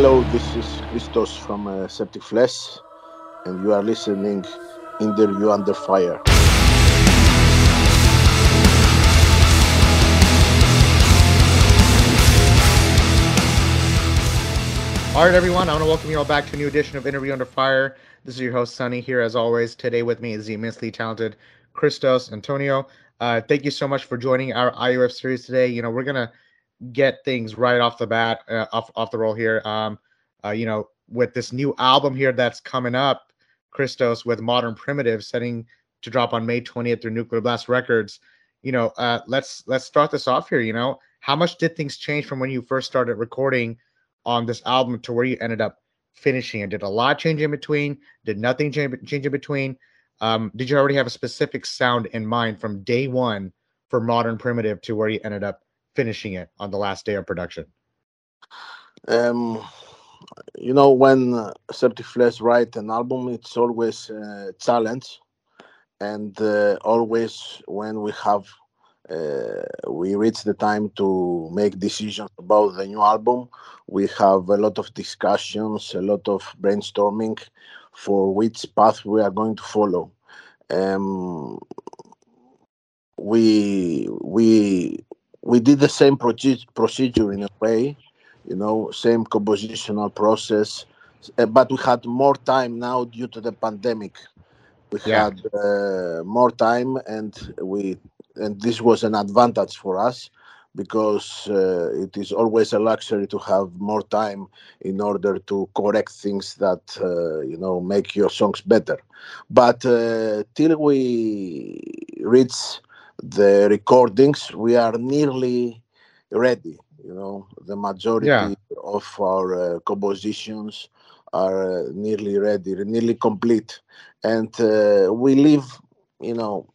Hello, this is Christos from uh, Septic Flesh, and you are listening Interview Under Fire. All right, everyone, I want to welcome you all back to a new edition of Interview Under Fire. This is your host, Sunny, here as always. Today with me is the immensely talented Christos Antoniou. Uh, thank you so much for joining our IUF series today. You know, we're going to get things right off the bat, uh, off, off the roll here. Um, uh, you know, with this new album here that's coming up, Christos with Modern Primitive, setting to drop on May 20th through Nuclear Blast Records. You know, uh, let's let's start this off here. You know, how much did things change from when you first started recording on this album to where you ended up finishing it? Did a lot change in between? Did nothing change, change in between? Um, did you already have a specific sound in mind from day one for Modern Primitive to where you ended up finishing it on the last day of production? Um, you know, when uh, Septic Flesh write an album, it's always a challenge, and uh, always when we have uh, we reach the time to make decisions about the new album, we have a lot of discussions, a lot of brainstorming for which path we are going to follow. Um, we we we did the same procedure in a way, you know, same compositional process, uh, but we had more time now due to the pandemic. We yeah. had uh, more time, and we and this was an advantage for us because uh, it is always a luxury to have more time in order to correct things that uh, you know make your songs better but uh, till we reach the recordings we are nearly ready you know. The majority yeah. of our uh, compositions are uh, nearly ready nearly complete. And uh, we leave you know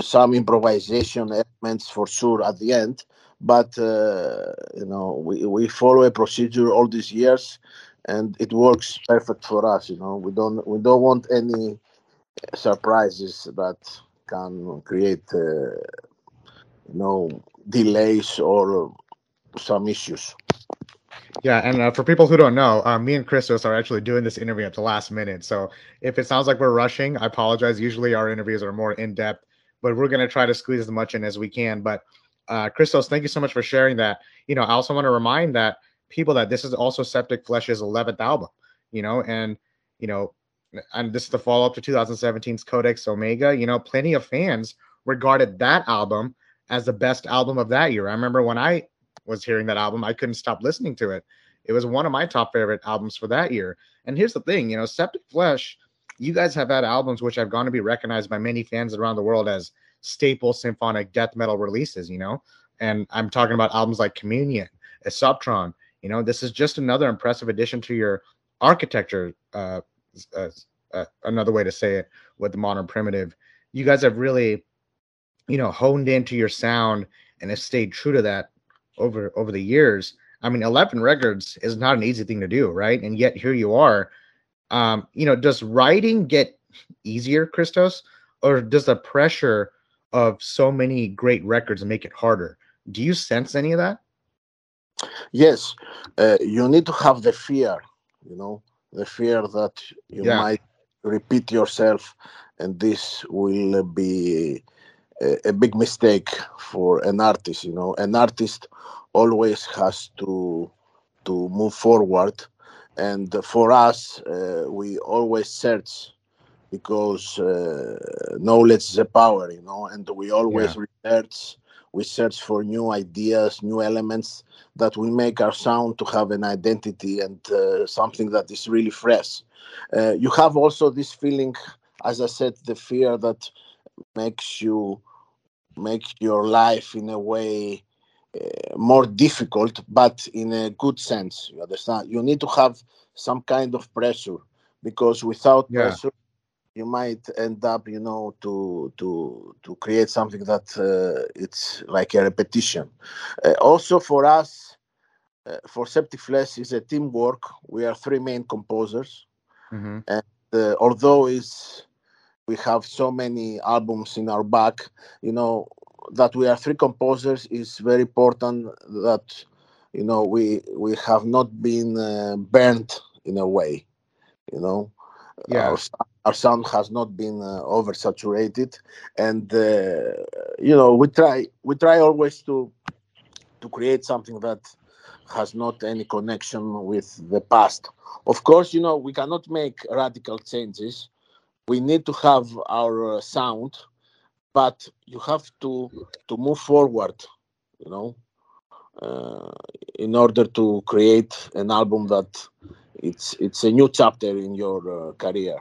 some improvisation elements for sure at the end. But uh, you know we, we follow a procedure all these years and it works perfect for us you know. We don't we don't want any surprises that can create uh, you know delays or some issues yeah, and uh, for people who don't know, uh, me and Christos are actually doing this interview at the last minute. So if it sounds like we're rushing, I apologize. Usually our interviews are more in depth but we're going to try to squeeze as much in as we can. But uh, Christos, thank you so much for sharing that. You know, I also want to remind that people that this is also Septic Flesh's 11th album, you know, and, you know, and this is the follow up to 2017's Codex Omega. You know, plenty of fans regarded that album as the best album of that year. I remember when I was hearing that album, I couldn't stop listening to it. It was one of my top favorite albums for that year. And here's the thing, you know, Septic Flesh you guys have had albums which have gone to be recognized by many fans around the world as staple symphonic death metal releases, you know? And I'm talking about albums like Communion, Esoptron. You know, this is just another impressive addition to your architecture. Uh, uh, uh, another way to say it with the modern primitive. You guys have really, you know, honed into your sound and have stayed true to that over over the years. I mean, 11 records is not an easy thing to do, right? And yet here you are um, you know, does writing get easier, Christos, or does the pressure of so many great records make it harder? Do you sense any of that? Yes, uh, you need to have the fear, you know, the fear that you yeah. might repeat yourself, and this will be a, a, big mistake for an artist. You know, an artist always has to to move forward and for us uh, we always search because uh, knowledge is a power you know and we always yeah. research we search for new ideas new elements that will make our sound to have an identity and uh, something that is really fresh uh, you have also this feeling as i said the fear that makes you make your life in a way uh, more difficult, but in a good sense. You understand? You need to have some kind of pressure because without yeah. pressure, you might end up, you know, to to to create something that uh, it's like a repetition. Uh, also, for us, uh, for Septic Flesh is a teamwork. We are three main composers, mm-hmm. and uh, although is we have so many albums in our back, you know, that we are three composers is very important that you know, we we have not been uh, burnt in a way. You know, yeah. Our, our sound has not been uh, oversaturated, and uh, you know, we try we try always to to create something that has not any connection with the past. Of course, you know, we cannot make radical changes. We need to have our uh, sound, but you have to to move forward, you know, uh, in order to create an album that it's it's a new chapter in your uh, career.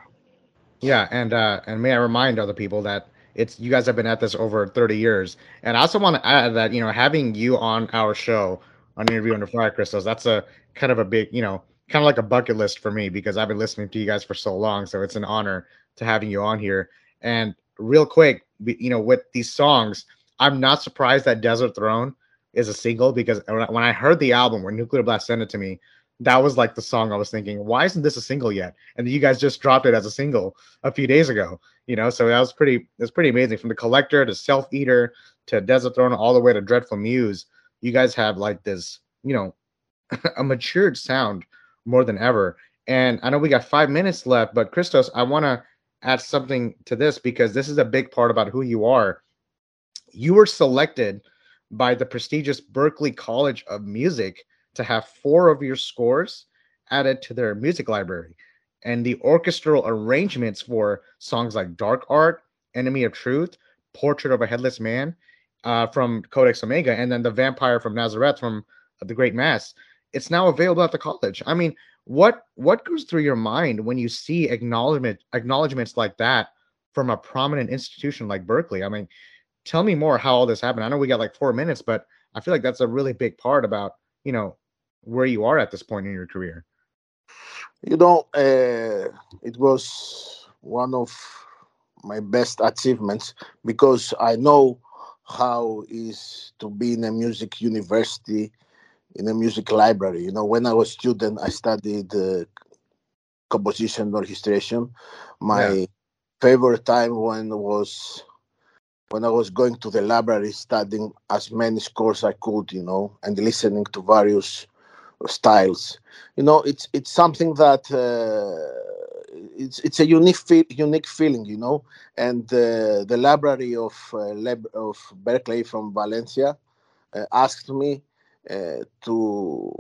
Yeah, and uh, and may I remind other people that it's you guys have been at this over 30 years, and I also want to add that you know having you on our show on interview under fire Christos that's a kind of a big you know kind of like a bucket list for me because I've been listening to you guys for so long, so it's an honor to having you on here. And real quick, you know, with these songs, I'm not surprised that Desert Throne is a single because when I heard the album when Nuclear Blast sent it to me, that was like the song I was thinking, why isn't this a single yet? And you guys just dropped it as a single a few days ago, you know. So that was pretty that's pretty amazing. From the collector to self eater to Desert Throne all the way to Dreadful Muse, you guys have like this, you know, a matured sound more than ever. And I know we got five minutes left, but Christos, I want to add something to this because this is a big part about who you are. You were selected by the prestigious Berklee College of Music to have four of your scores added to their music library. And the orchestral arrangements for songs like Dark Art, Enemy of Truth, Portrait of a Headless Man uh, from Codex Omega, and then The Vampire from Nazareth from The Great Mass. It's now available at the college. I mean, what what goes through your mind when you see acknowledgement acknowledgments like that from a prominent institution like Berklee? I mean, tell me more how all this happened. I know we got like four minutes, but I feel like that's a really big part about you know where you are at this point in your career? You know, uh, it was one of my best achievements because I know how is to be in a music university, in a music library. You know, when I was student, I studied uh, composition orchestration. My yeah. favorite time when was when I was going to the library studying as many scores I could, you know, and listening to various styles. You know, it's it's something that uh, it's it's a unique unique feeling. You know, and uh, the library of uh, Lab- of Berklee from Valencia uh, asked me uh, to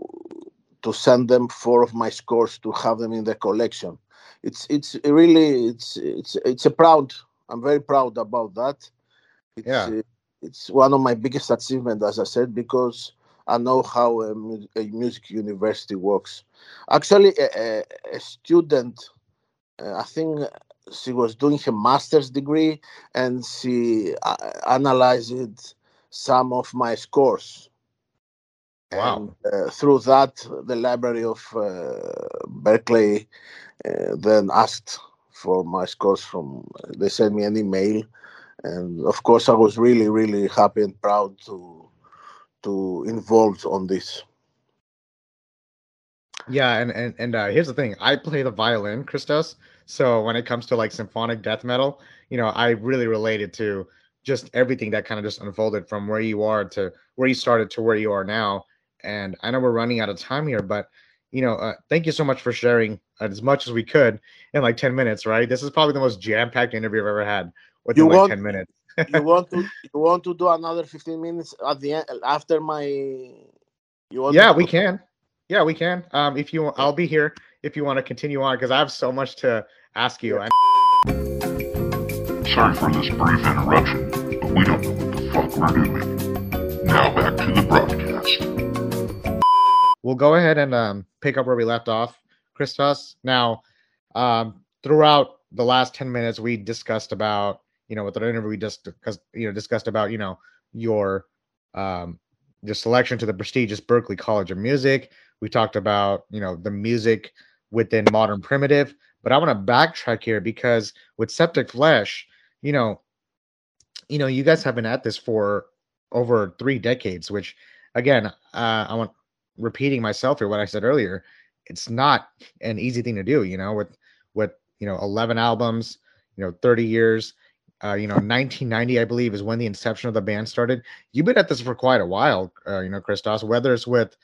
to send them four of my scores to have them in the collection. It's it's really it's it's it's a proud. I'm very proud about that. It's, yeah. It's one of my biggest achievements, as I said, because I know how a, a music university works. Actually, a, a student, uh, I think she was doing her master's degree and she uh, analyzed some of my scores. Wow. And, uh, through that, the library of uh, Berklee uh, then asked for my scores from, they sent me an email. And of course, I was really, really happy and proud to to involved on this. Yeah, and and and uh, here's the thing: I play the violin, Christos. So when it comes to like symphonic death metal, you know, I really related to just everything that kind of just unfolded from where you are to where you started to where you are now. And I know we're running out of time here, but you know, uh, thank you so much for sharing as much as we could in like 10 minutes, right? This is probably the most jam-packed interview I've ever had within you like want, 10 minutes you want to you want to do another 15 minutes at the end after my you want yeah we can. Yeah we can. Um if you i'll be here if you want to continue on because i have so much to ask you sorry for this brief interruption but we don't know what the fuck we're doing. Now back to the broadcast. We'll go ahead and um pick up where we left off christos. Now um throughout the last 10 minutes we discussed about you know, with the interview we just because you know discussed about you know your um your selection to the prestigious Berklee College of Music. We talked about you know the music within modern primitive, but I want to backtrack here because with Septic Flesh, you know, you know, you guys have been at this for over three decades, which again, uh, I want repeating myself here what I said earlier. It's not an easy thing to do, you know, with with you know 11 albums, you know, 30 years uh, you know, 1990, I believe, is when the inception of the band started. You've been at this for quite a while, uh, you know, Christos. Whether it's with,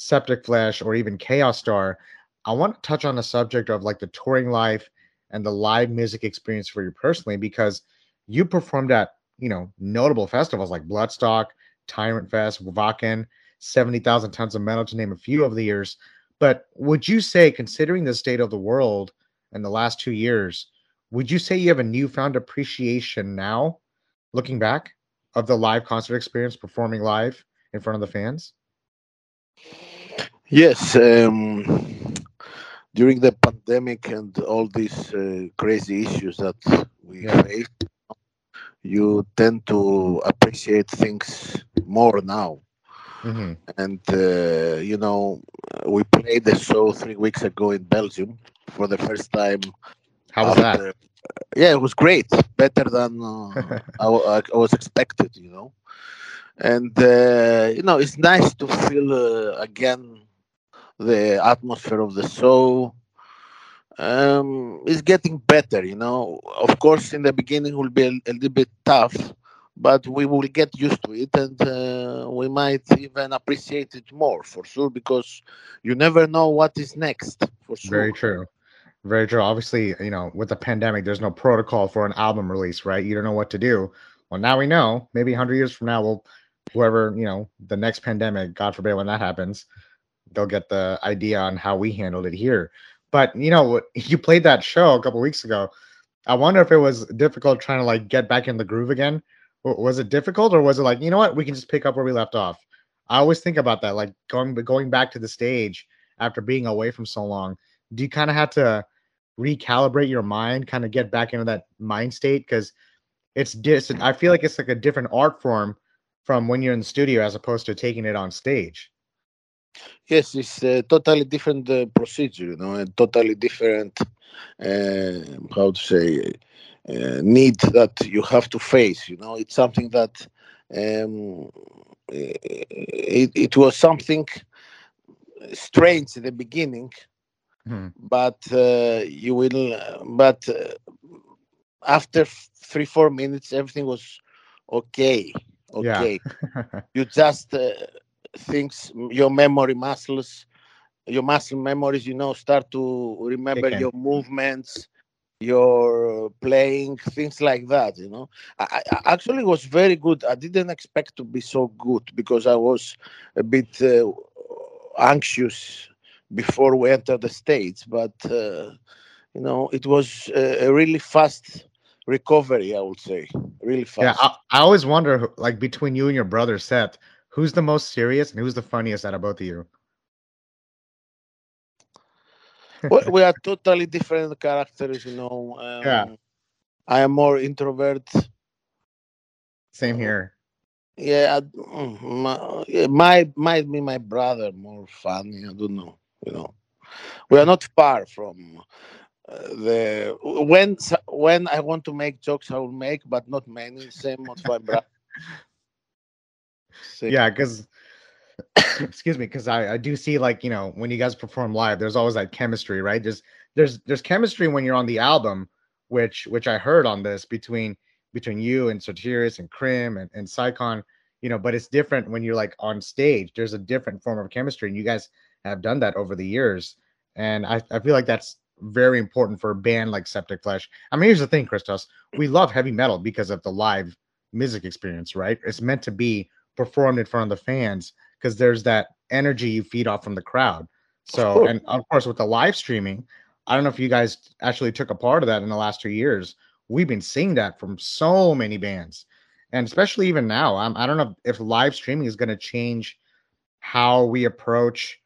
Septic Flesh or even Chaos Star, I want to touch on the subject of like the touring life and the live music experience for you personally because you performed at you know notable festivals like Bloodstock, Tyrant Fest, Wacken, 70,000 tons of metal to name a few over the years. But would you say, considering the state of the world in the last two years, would you say you have a newfound appreciation now, looking back, of the live concert experience, performing live in front of the fans? Yes. Um, during the pandemic and all these uh, crazy issues that we yeah. faced, you tend to appreciate things more now. Mm-hmm. And uh, you know, we played the show three weeks ago in Belgium for the first time. How was after, that? Yeah, it was great. Better than uh, I, I, was expected. You know, and uh, you know, it's nice to feel uh, again the atmosphere of the show um, is getting better. You know, of course, in the beginning will be a, a, little bit tough, but we will get used to it, and uh, we might even appreciate it more for sure because you never know what is next. For sure. Very true. Very true. Obviously, you know, with the pandemic, there's no protocol for an album release, right? You don't know what to do. Well, now we know. Maybe 100 years from now, we'll, whoever, you know, the next pandemic, God forbid when that happens, they'll get the idea on how we handled it here. But you know, you played that show a couple weeks ago. I wonder if it was difficult trying to like get back in the groove again. Was it difficult, or was it like you know what we can just pick up where we left off? I always think about that, like going going back to the stage after being away from so long. Do you kind of have to recalibrate your mind, kind of get back into that mind state? Because it's dis. I feel like it's like a different art form from when you're in the studio as opposed to taking it on stage. Yes, it's a totally different uh, procedure, you know, a totally different, uh, how to say, uh, need that you have to face. You know, it's something that um, it, it was something strange in the beginning, hmm. but uh, you will, but uh, after three, four minutes, everything was okay. Okay. Yeah. you just uh, things your memory muscles your muscle memories you know start to remember your movements your playing things like that you know I, I, actually was very good i didn't expect to be so good because i was a bit uh, anxious before we entered the states but uh, you know it was a, really fast recovery i would say really fast yeah I, I always wonder like between you and your brother seth Who's the most serious and who's the funniest out of both of you? well, we are totally different characters, you know. Um, yeah. I am more introvert. Same uh, here. Yeah, mm, my, yeah, my might be my brother more funny. I don't know. You know, we are not far from uh, the when when I want to make jokes, I will make, but not many. Same with my brother. Yeah, because excuse me, because I, I do see like you know when you guys perform live, there's always that chemistry, right? There's there's there's chemistry when you're on the album, which which I heard on this between between you and Sotiris and Krimh and, and Psychon, you know, but it's different when you're like on stage. There's a different form of chemistry, and you guys have done that over the years. And I, I feel like that's very important for a band like Septic Flesh. I mean, here's the thing, Christos. We love heavy metal because of the live music experience, right? It's meant to be performed in front of the fans because there's that energy you feed off from the crowd. So, and of course, with the live streaming, I don't know if you guys actually took a part of that in the last two years. We've been seeing that from so many bands, and especially even now. I'm, I don't know if live streaming is going to change how we approach,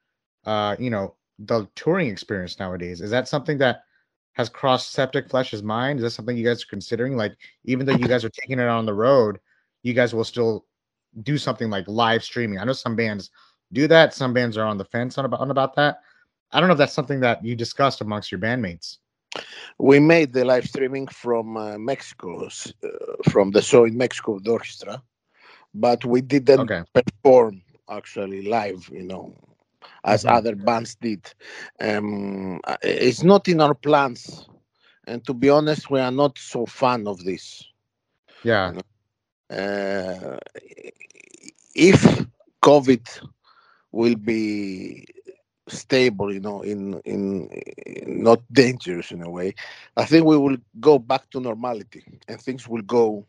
uh, you know, the touring experience nowadays. Is that something that has crossed Septic Flesh's mind? Is that something you guys are considering? Like, even though you guys are taking it on the road, you guys will still do something like live streaming. I know some bands do that. Some bands are on the fence on about, on about that. I don't know if that's something that you discussed amongst your bandmates. We made the live streaming from uh, Mexico, uh, from the show in Mexico, the orchestra, but we didn't okay. perform actually live, you know, as mm-hmm. other bands did. Um, it's not in our plans, and to be honest, we are not so fan of this. Yeah. Uh, if COVID will be stable, you know, in, in in not dangerous in a way, I think we will go back to normality and things will go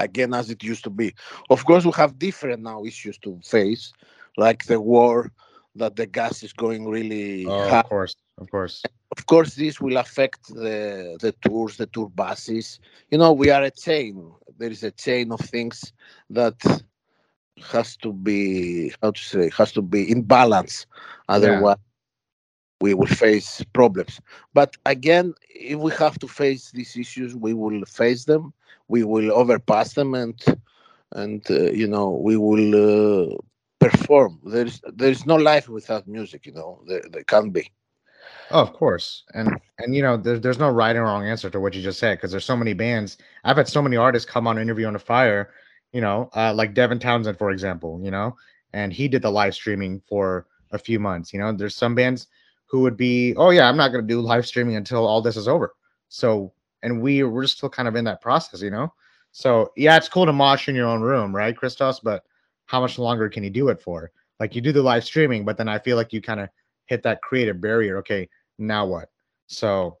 again as it used to be. Of course, we have different now issues to face, like the war, that the gas is going really oh, high. Of course, of course. Of course, this will affect the the tours, the tour buses. You know, we are a chain. There is a chain of things that has to be how to say has to be in balance. Otherwise, yeah. we will face problems. But again, if we have to face these issues, we will face them. We will overpass them, and and uh, you know we will uh, perform. There's there's no life without music. You know, there, there can't be. Oh, of course, and and you know, there's there's no right and wrong answer to what you just said because there's so many bands. I've had so many artists come on interview on the fire, you know, uh, like Devin Townsend, for example, you know, and he did the live streaming for a few months. You know, there's some bands who would be, oh yeah, I'm not gonna do live streaming until all this is over. So, and we we're still kind of in that process, you know. So yeah, it's cool to mosh in your own room, right, Christos? But how much longer can you do it for? Like you do the live streaming, but then I feel like you kind of hit that creative barrier. Okay, now what? So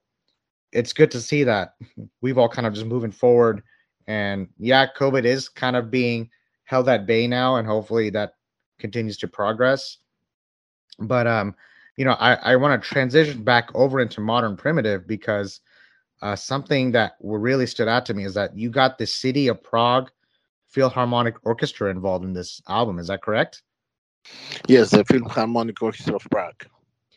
it's good to see that we've all kind of just moving forward. And yeah, COVID is kind of being held at bay now, and hopefully that continues to progress. But um, you know, I, I want to transition back over into modern primitive because uh, something that really stood out to me is that you got the city of Prague Philharmonic Orchestra involved in this album. Is that correct? Yes, the Philharmonic Orchestra of Prague.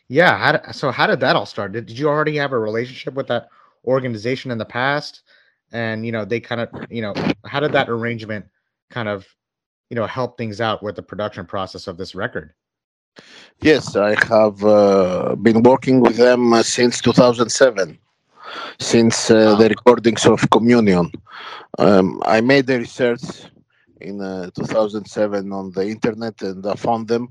Yeah. How did, so how did that all start? Did, did you already have a relationship with that organization in the past? And you know, they kind of, you know, how did that arrangement kind of, you know, help things out with the production process of this record? Yes, I have uh, been working with them uh, since 2007 since uh, the recordings of Communion. Um, I made the research in uh, 2007 on the internet and I found them.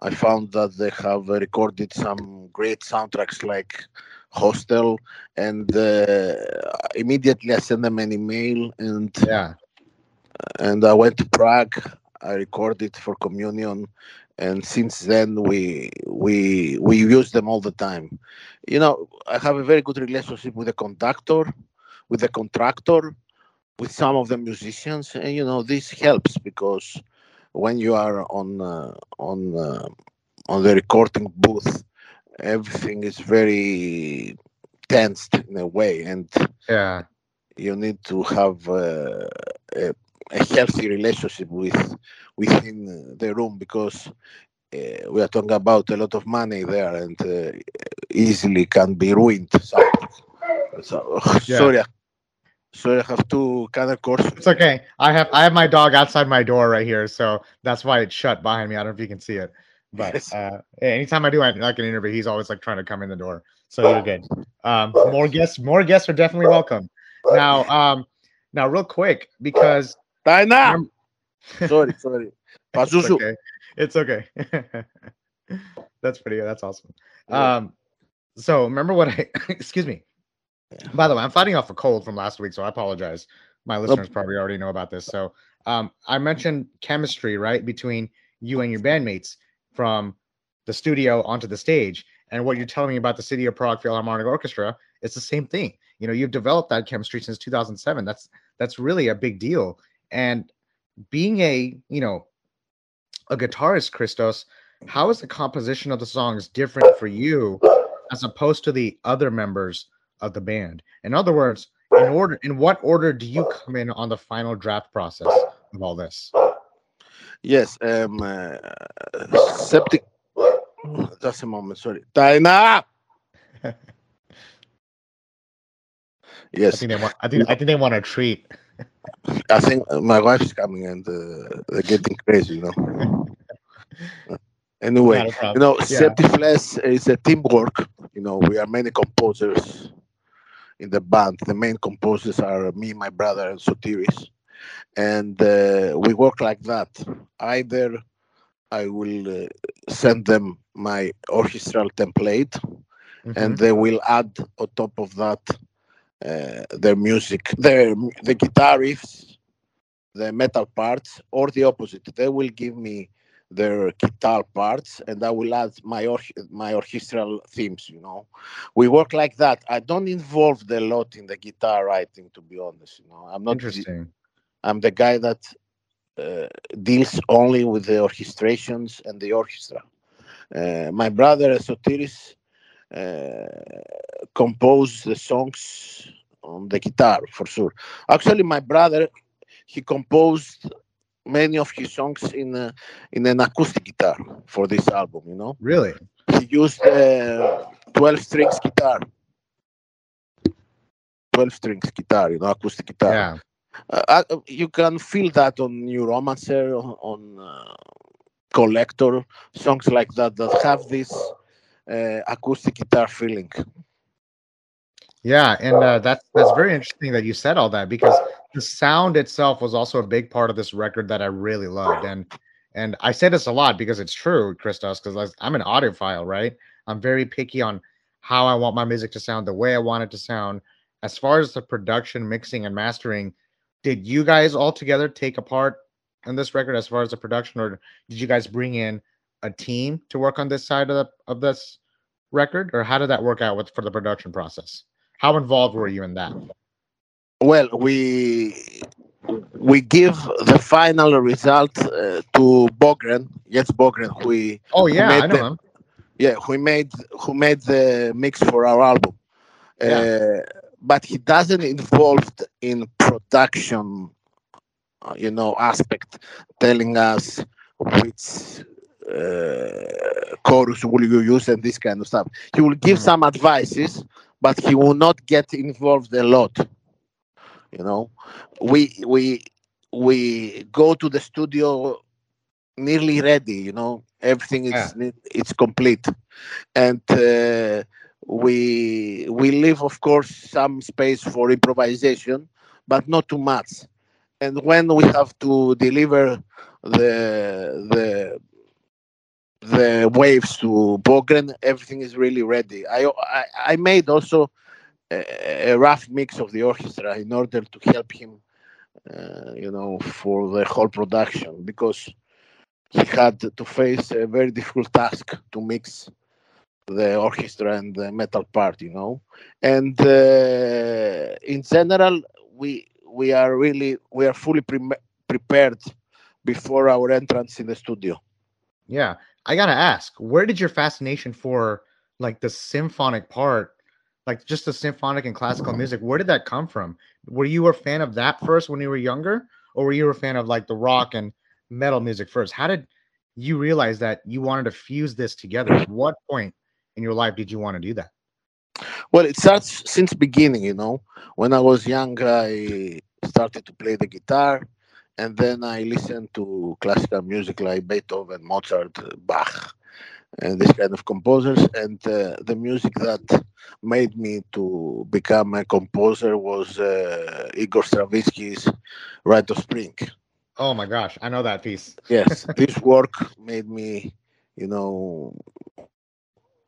I found that they have recorded some great soundtracks like Hostel, and uh, immediately I sent them an email and yeah, and I went to Prague. I recorded for Communion, and since then we we we use them all the time. You know i have a very good relationship with the conductor with the contractor with some of the musicians. And you know this helps because when you are on uh, on uh, on the recording booth everything is very tensed in a way. And yeah. you need to have uh, a, a healthy relationship with within the room because uh, we are talking about a lot of money there and uh, easily can be ruined. So, so yeah. sorry, sorry, I have to kind of course. It's okay. I have I have my dog outside my door right here, so that's why it's shut behind me. I don't know if you can see it, but yes. uh, anytime I do like an interview, he's always like trying to come in the door. So you're good. Um, more guests, more guests are definitely welcome. Now, um, now, real quick because Diana. sorry, sorry. it's okay. It's okay. that's pretty good. That's awesome. Yeah. Um, so remember what I excuse me. By the way, I'm fighting off a cold from last week, so I apologize. My listeners nope. probably already know about this. So um, I mentioned chemistry, right, between you and your bandmates from the studio onto the stage. And what you're telling me about the City of Prague Philharmonic Orchestra, it's the same thing. You know, you've developed that chemistry since 2007. That's that's really a big deal. And being a you know a guitarist, Christos, how is the composition of the songs different for you as opposed to the other members of the band? In other words, in order in what order do you come in on the final draft process of all this? Yes, um uh, septic just a moment, sorry. Dina Yes. I think they want I think I think they want a treat. I think my wife is coming and uh, they're getting crazy, you know. anyway, you know, yeah. Septic Flesh is a teamwork. You know, we are many composers in the band. The main composers are me, my brother, and Sotiris. And uh, we work like that. Either I will uh, send them my orchestral template, mm-hmm. and they will add on top of that uh, their music, their the guitar riffs, the metal parts, or the opposite. They will give me their guitar parts, and I will add my or- my orchestral themes. You know, we work like that. I don't involve a lot in the guitar writing, to be honest. You know, I'm not interesting. I'm the guy that uh, deals only with the orchestrations and the orchestra. Uh, my brother Sotiris uh, composed the songs on the guitar for sure. Actually, my brother he composed many of his songs in uh, in an acoustic guitar for this album. You know, Really? he used uh, 12 strings guitar. 12 strings guitar, you know, acoustic guitar. Yeah. Uh, you can feel that on Neuromancer, on uh, Collector, songs like that that have this uh, acoustic guitar feeling. Yeah, and uh, that's that's very interesting that you said all that because the sound itself was also a big part of this record that I really loved, and and I say this a lot because it's true, Christos, because I'm an audiophile, right? I'm very picky on how I want my music to sound, the way I want it to sound. As far as the production, mixing, and mastering, did you guys all together take a part in this record as far as the production, or did you guys bring in a team to work on this side of the, of this record, or how did that work out with for the production process? How involved were you in that? Well, we we give the final result uh, to Bogren, yes, Bogren, we Oh yeah, made I know the- him. yeah, who made who made the mix for our album. Yeah. Uh, but he doesn't involved in production, uh, you know, aspect, telling us which uh, chorus will you use and this kind of stuff. He will give Mhm. some advices, but he will not get involved a lot. You know, we we we go to the studio nearly ready. You know, everything is Yeah. it's complete, and uh, we we leave, of course, some space for improvisation, but not too much. And when we have to deliver the the the waves to Bogren, everything is really ready. I I, I made also a, a rough mix of the orchestra in order to help him, uh, you know, for the whole production because he had to face a very difficult task to mix the orchestra and the metal part, you know. And uh, in general, we we are really we are fully pre- prepared before our entrance in the studio. Yeah, I gotta ask, where did your fascination for like the symphonic part, like just the symphonic and classical music, where did that come from? Were you a fan of that first when you were younger, or were you a fan of like the rock and metal music first? How did you realize that you wanted to fuse this together? At what point in your life did you want to do that? Well, it starts since beginning, you know. When I was young, I started to play the guitar, and then I listened to classical music like Beethoven, Mozart, Bach, and this kind of composers. And uh, the music that made me to become a composer was uh, Igor Stravinsky's Rite of Spring. Oh my gosh, I know that piece. Yes, this work made me, you know,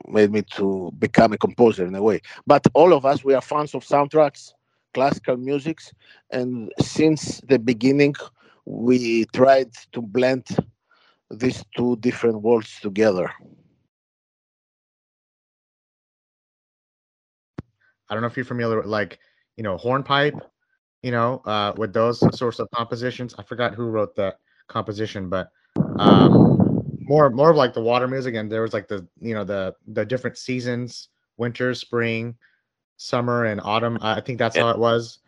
made me to become a composer in a way. But all of us, we are fans of soundtracks, classical musics, and since the beginning, we tried to blend these two different worlds together. I don't know if you're familiar with like, you know, hornpipe, you know, uh, with those sorts of compositions. I forgot who wrote that composition, but um, more more of like the water music, and there was like the you know the the different seasons, winter, spring, summer, and autumn. I think that's how it was.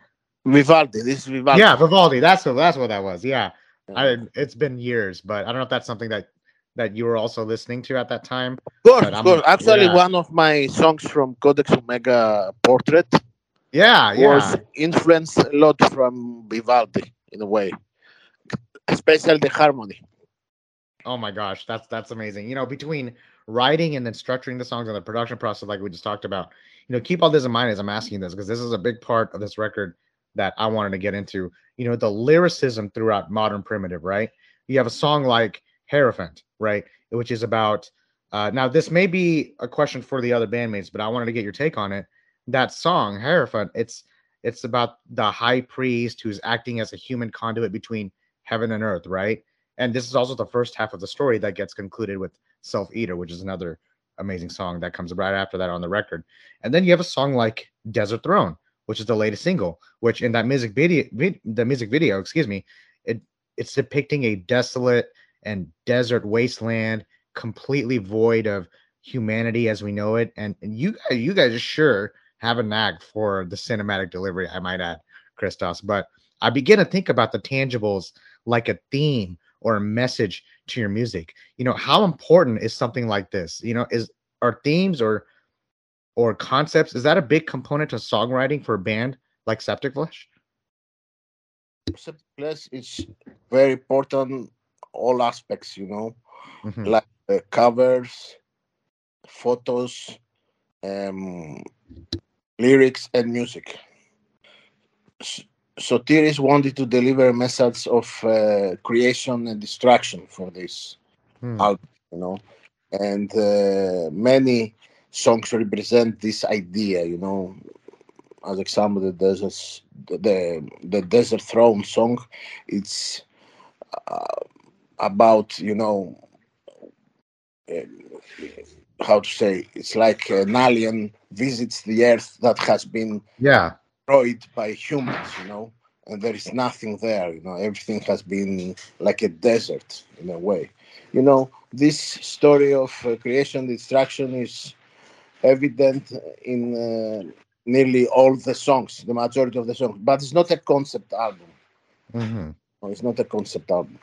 Vivaldi, this is Vivaldi. Yeah, Vivaldi. That's what that's what that was. Yeah, I it's been years, but I don't know if that's something that that you were also listening to at that time. Of course, course. Actually, yeah. one of my songs from Codex Omega Portrait Yeah, yeah. was influenced a lot from Vivaldi in a way, especially the harmony. Oh my gosh, that's that's amazing. You know, between writing and then structuring the songs and the production process, like we just talked about, you know, keep all this in mind as I'm asking this because this is a big part of this record that I wanted to get into. You know, the lyricism throughout Modern Primitive, right? You have a song like Hierophant, right, which is about. Uh, now, this may be a question for the other bandmates, but I wanted to get your take on it. That song, Hierophant, it's it's about the high priest who's acting as a human conduit between heaven and earth, right? And this is also the first half of the story that gets concluded with Self Eater, which is another amazing song that comes right after that on the record. And then you have a song like Desert Throne, which is the latest single, which in that music video, the music video, excuse me, it it's depicting a desolate and desert wasteland, completely void of humanity as we know it. And, and you you guys sure have a knack for the cinematic delivery, I might add, Christos. But I begin to think about the tangibles like a theme or a message to your music. You know, how important is something like this? You know, is are themes or or concepts is that a big component to songwriting for a band like Septic Flesh? Septic Flesh is very important all aspects, you know, mm-hmm. like uh, covers, photos, um, lyrics, and music. Sotiris wanted to deliver a message of uh, creation and destruction for this hmm. album, you know, and uh, many songs represent this idea, you know. As example, the desert, the the desert throne song, it's uh, about you know uh, how to say it's like an alien visits the earth that has been yeah destroyed by humans you know and there is nothing there you know everything has been like a desert in a way. You know this story of uh, creation destruction is evident in uh, nearly all the songs the majority of the songs but it's not a concept album. Mm-hmm. no, it's not a concept album.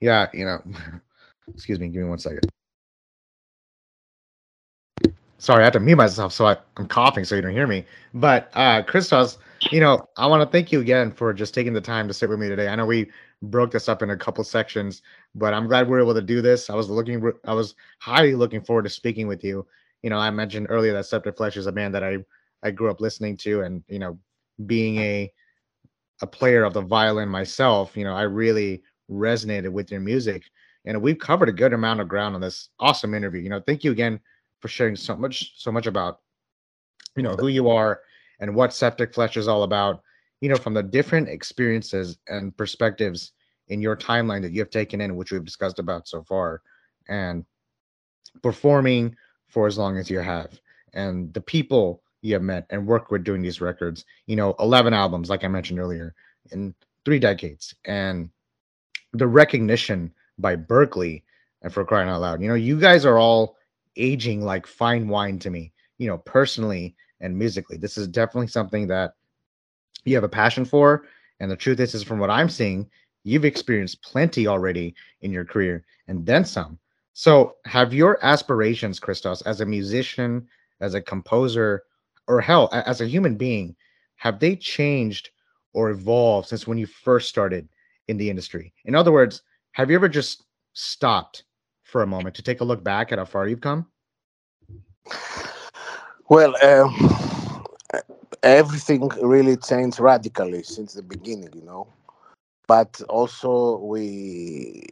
Yeah you know excuse me give me one second sorry, I have to mute myself, so I, am coughing so you don't hear me. But uh, Christos, you know, I want to thank you again for just taking the time to sit with me today. I know we broke this up in a couple sections, but I'm glad we are able to do this. I was looking, I was highly looking forward to speaking with you. You know, I mentioned earlier that Septic Flesh is a band that I I grew up listening to, and you know, being a a player of the violin myself, you know, I really resonated with your music. And we've covered a good amount of ground on this awesome interview. You know, thank you again for sharing so much so much about you know who you are and what septic flesh is all about you know from the different experiences and perspectives in your timeline that you have taken in which we've discussed about so far and performing for as long as you have. And the people you have met and worked with doing these records you know 11 albums like i mentioned earlier in three decades. And the recognition by berklee and for crying out loud you know you guys are all aging like fine wine to me, you know, personally and musically. This is definitely something that you have a passion for. And the truth is, is from what I'm seeing, you've experienced plenty already in your career and then some. So, have your aspirations, Christos, as a musician, as a composer, or hell, as a human being, have they changed or evolved since when you first started in the industry? In other words, have you ever just stopped for a moment to take a look back at how far you've come? Well, um, everything really changed radically since the beginning, you know. But also, we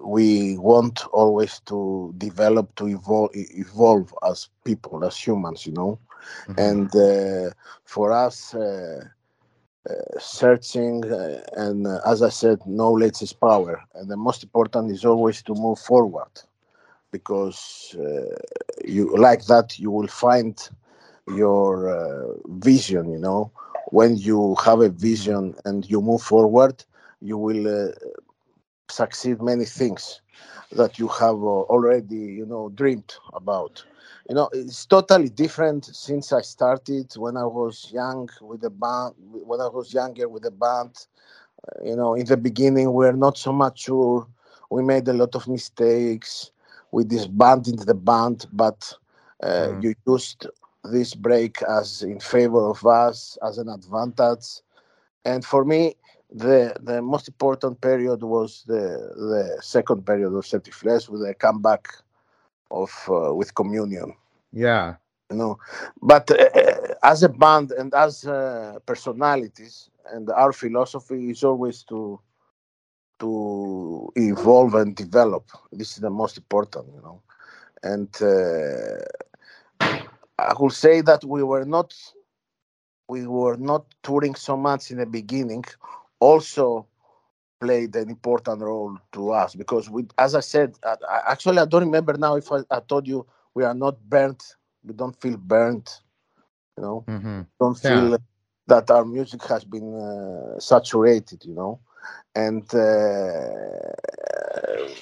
we want always to develop, to evolve, evolve as people, as humans, you know. Mm-hmm. And uh, for us, uh, uh, searching uh, and uh, as i said knowledge is power and the most important is always to move forward because you like that you will find your vision you know? When you have a vision and you move forward you will succeed many things that you have already you know dreamed about you know it's totally different since i started when i was young with the band when i was younger with the band. Uh, you know in the beginning we are not so mature. We made a lot of mistakes. We disbanded the band but uh, mm. you used this break as in favor of us as an advantage. And for me the the most important period was the the second period of Septic Flesh with the comeback of uh, with communion. Yeah, you know, but uh, uh, as a band and as uh, personalities, and our philosophy is always to to evolve and develop. This is the most important, you know, and uh, I will say that we were not we were not touring so much in the beginning. Also, played an important role to us because we, as I said, I, I, actually I don't remember now if I, I, told you we are not burnt. We don't feel burnt. You know, mm-hmm. don't feel yeah. that our music has been uh, saturated. You know, and uh,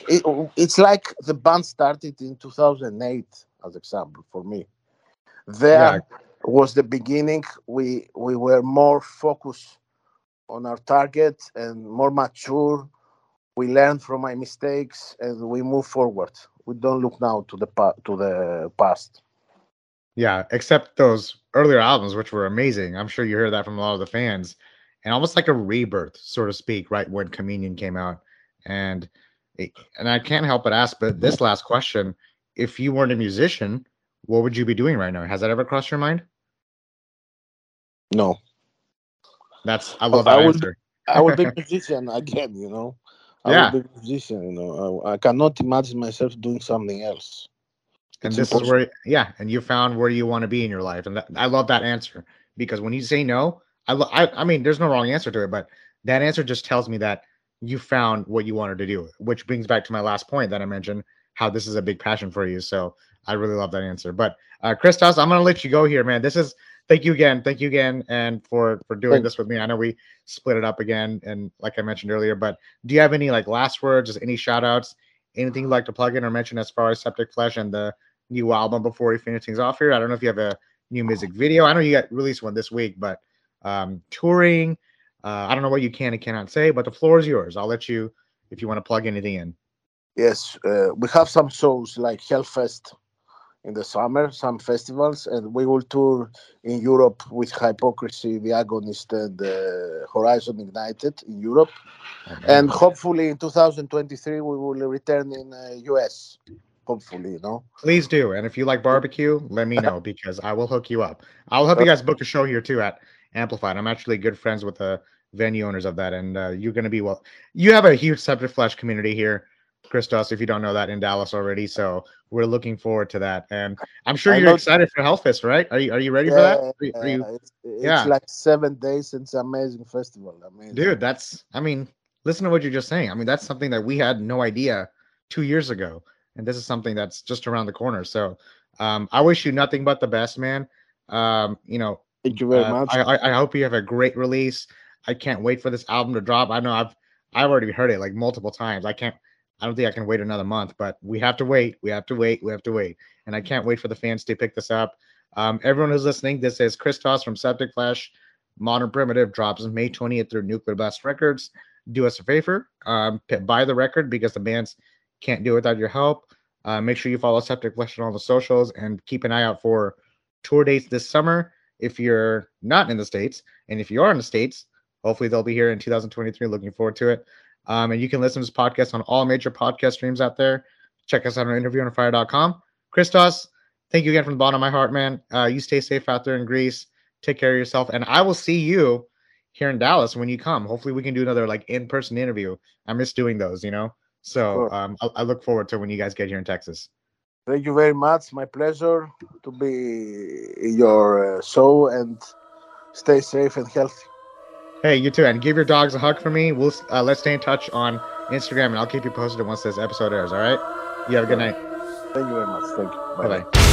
it, it's like the band started in 2008, as example for me. There yeah. was the beginning. We we were more focused on our target and more mature. We learn from my mistakes and we move forward. We don't look now to the pa- to the past. Yeah, except those earlier albums, which were amazing. I'm sure you heard that from a lot of the fans, and almost like a rebirth, so to speak, right when Communion came out. And and I can't help but ask, but this last question: If you weren't a musician, what would you be doing right now? Has that ever crossed your mind? No. That's I love that I answer. I would be musician again, you know. I yeah. would be musician, you know. I, I cannot imagine myself doing something else. And it's this is where, yeah, and you found where you want to be in your life, and that, I love that answer because when you say no, I, lo- I, I mean, there's no wrong answer to it, but that answer just tells me that you found what you wanted to do, which brings back to my last point that I mentioned, how this is a big passion for you. So I really love that answer. But uh, Christos, I'm gonna let you go here, man. This is thank you again, thank you again, and for for doing this with me. I know we split it up again, and like I mentioned earlier, but do you have any like last words, just any shout outs, anything you'd like to plug in or mention as far as Septic Flesh and the new album before we finish things off here? I don't know if you have a new music video. I know you got released one this week, but um, touring. Uh, I don't know what you can and cannot say, but the floor is yours. I'll let you if you want to plug anything in. Yes, uh, we have some shows like Hellfest in the summer, some festivals, and we will tour in Europe with Hypocrisy, The Agonist, and uh, Horizon Ignited in Europe. And hopefully in 2023 we will return in uh, US. Hopefully, you know. Please do, and if you like barbecue, let me know because I will hook you up. I'll help you guys book a show here too at Amplified. I'm actually good friends with the venue owners of that, and uh, you're going to be well. You have a huge Septic Flesh community here Christos, if you don't know that in Dallas already. So we're looking forward to that, and I'm sure you're excited for Hellfest, right? Are you Are you ready yeah, for that? Are are you, it's, it's yeah, like seven days. since amazing festival. I mean, Dude, that's. I mean, listen to what you're just saying. I mean, that's something that we had no idea two years ago, and this is something that's just around the corner. So, um, I wish you nothing but the best, man. Um, you know, thank you very uh, much. I, I hope you have a great release. I can't wait for this album to drop. I know I've I've already heard it like multiple times. I can't I don't think I can wait another month, but we have to wait. We have to wait. We have to wait. And I can't wait for the fans to pick this up. Um, everyone who's listening, this is Christos from Septic Flesh. Modern Primitive drops May 20th through Nuclear Blast Records. Do us a favor, um, buy the record because the bands can't do it without your help. Uh, make sure you follow Septic Flesh on all the socials and keep an eye out for tour dates this summer. If you're not in the States, and if you are in the States, hopefully they'll be here in 2023. Looking forward to it. Um, and you can listen to this podcast on all major podcast streams out there. Check us out on interviewunderfire.com. Christos, thank you again from the bottom of my heart, man. Uh, you stay safe out there in Greece. Take care of yourself. And I will see you here in Dallas when you come. Hopefully, we can do another like in person interview. I miss doing those, you know? So um, I, I, look forward to when you guys get here in Texas. Thank you very much. My pleasure to be in your uh, show and stay safe and healthy. Hey, you too, and give your dogs a hug for me. We'll uh, let's stay in touch on Instagram, and I'll keep you posted once this episode airs. All right. You have a good night. Thank you very much. Thank you. Bye bye.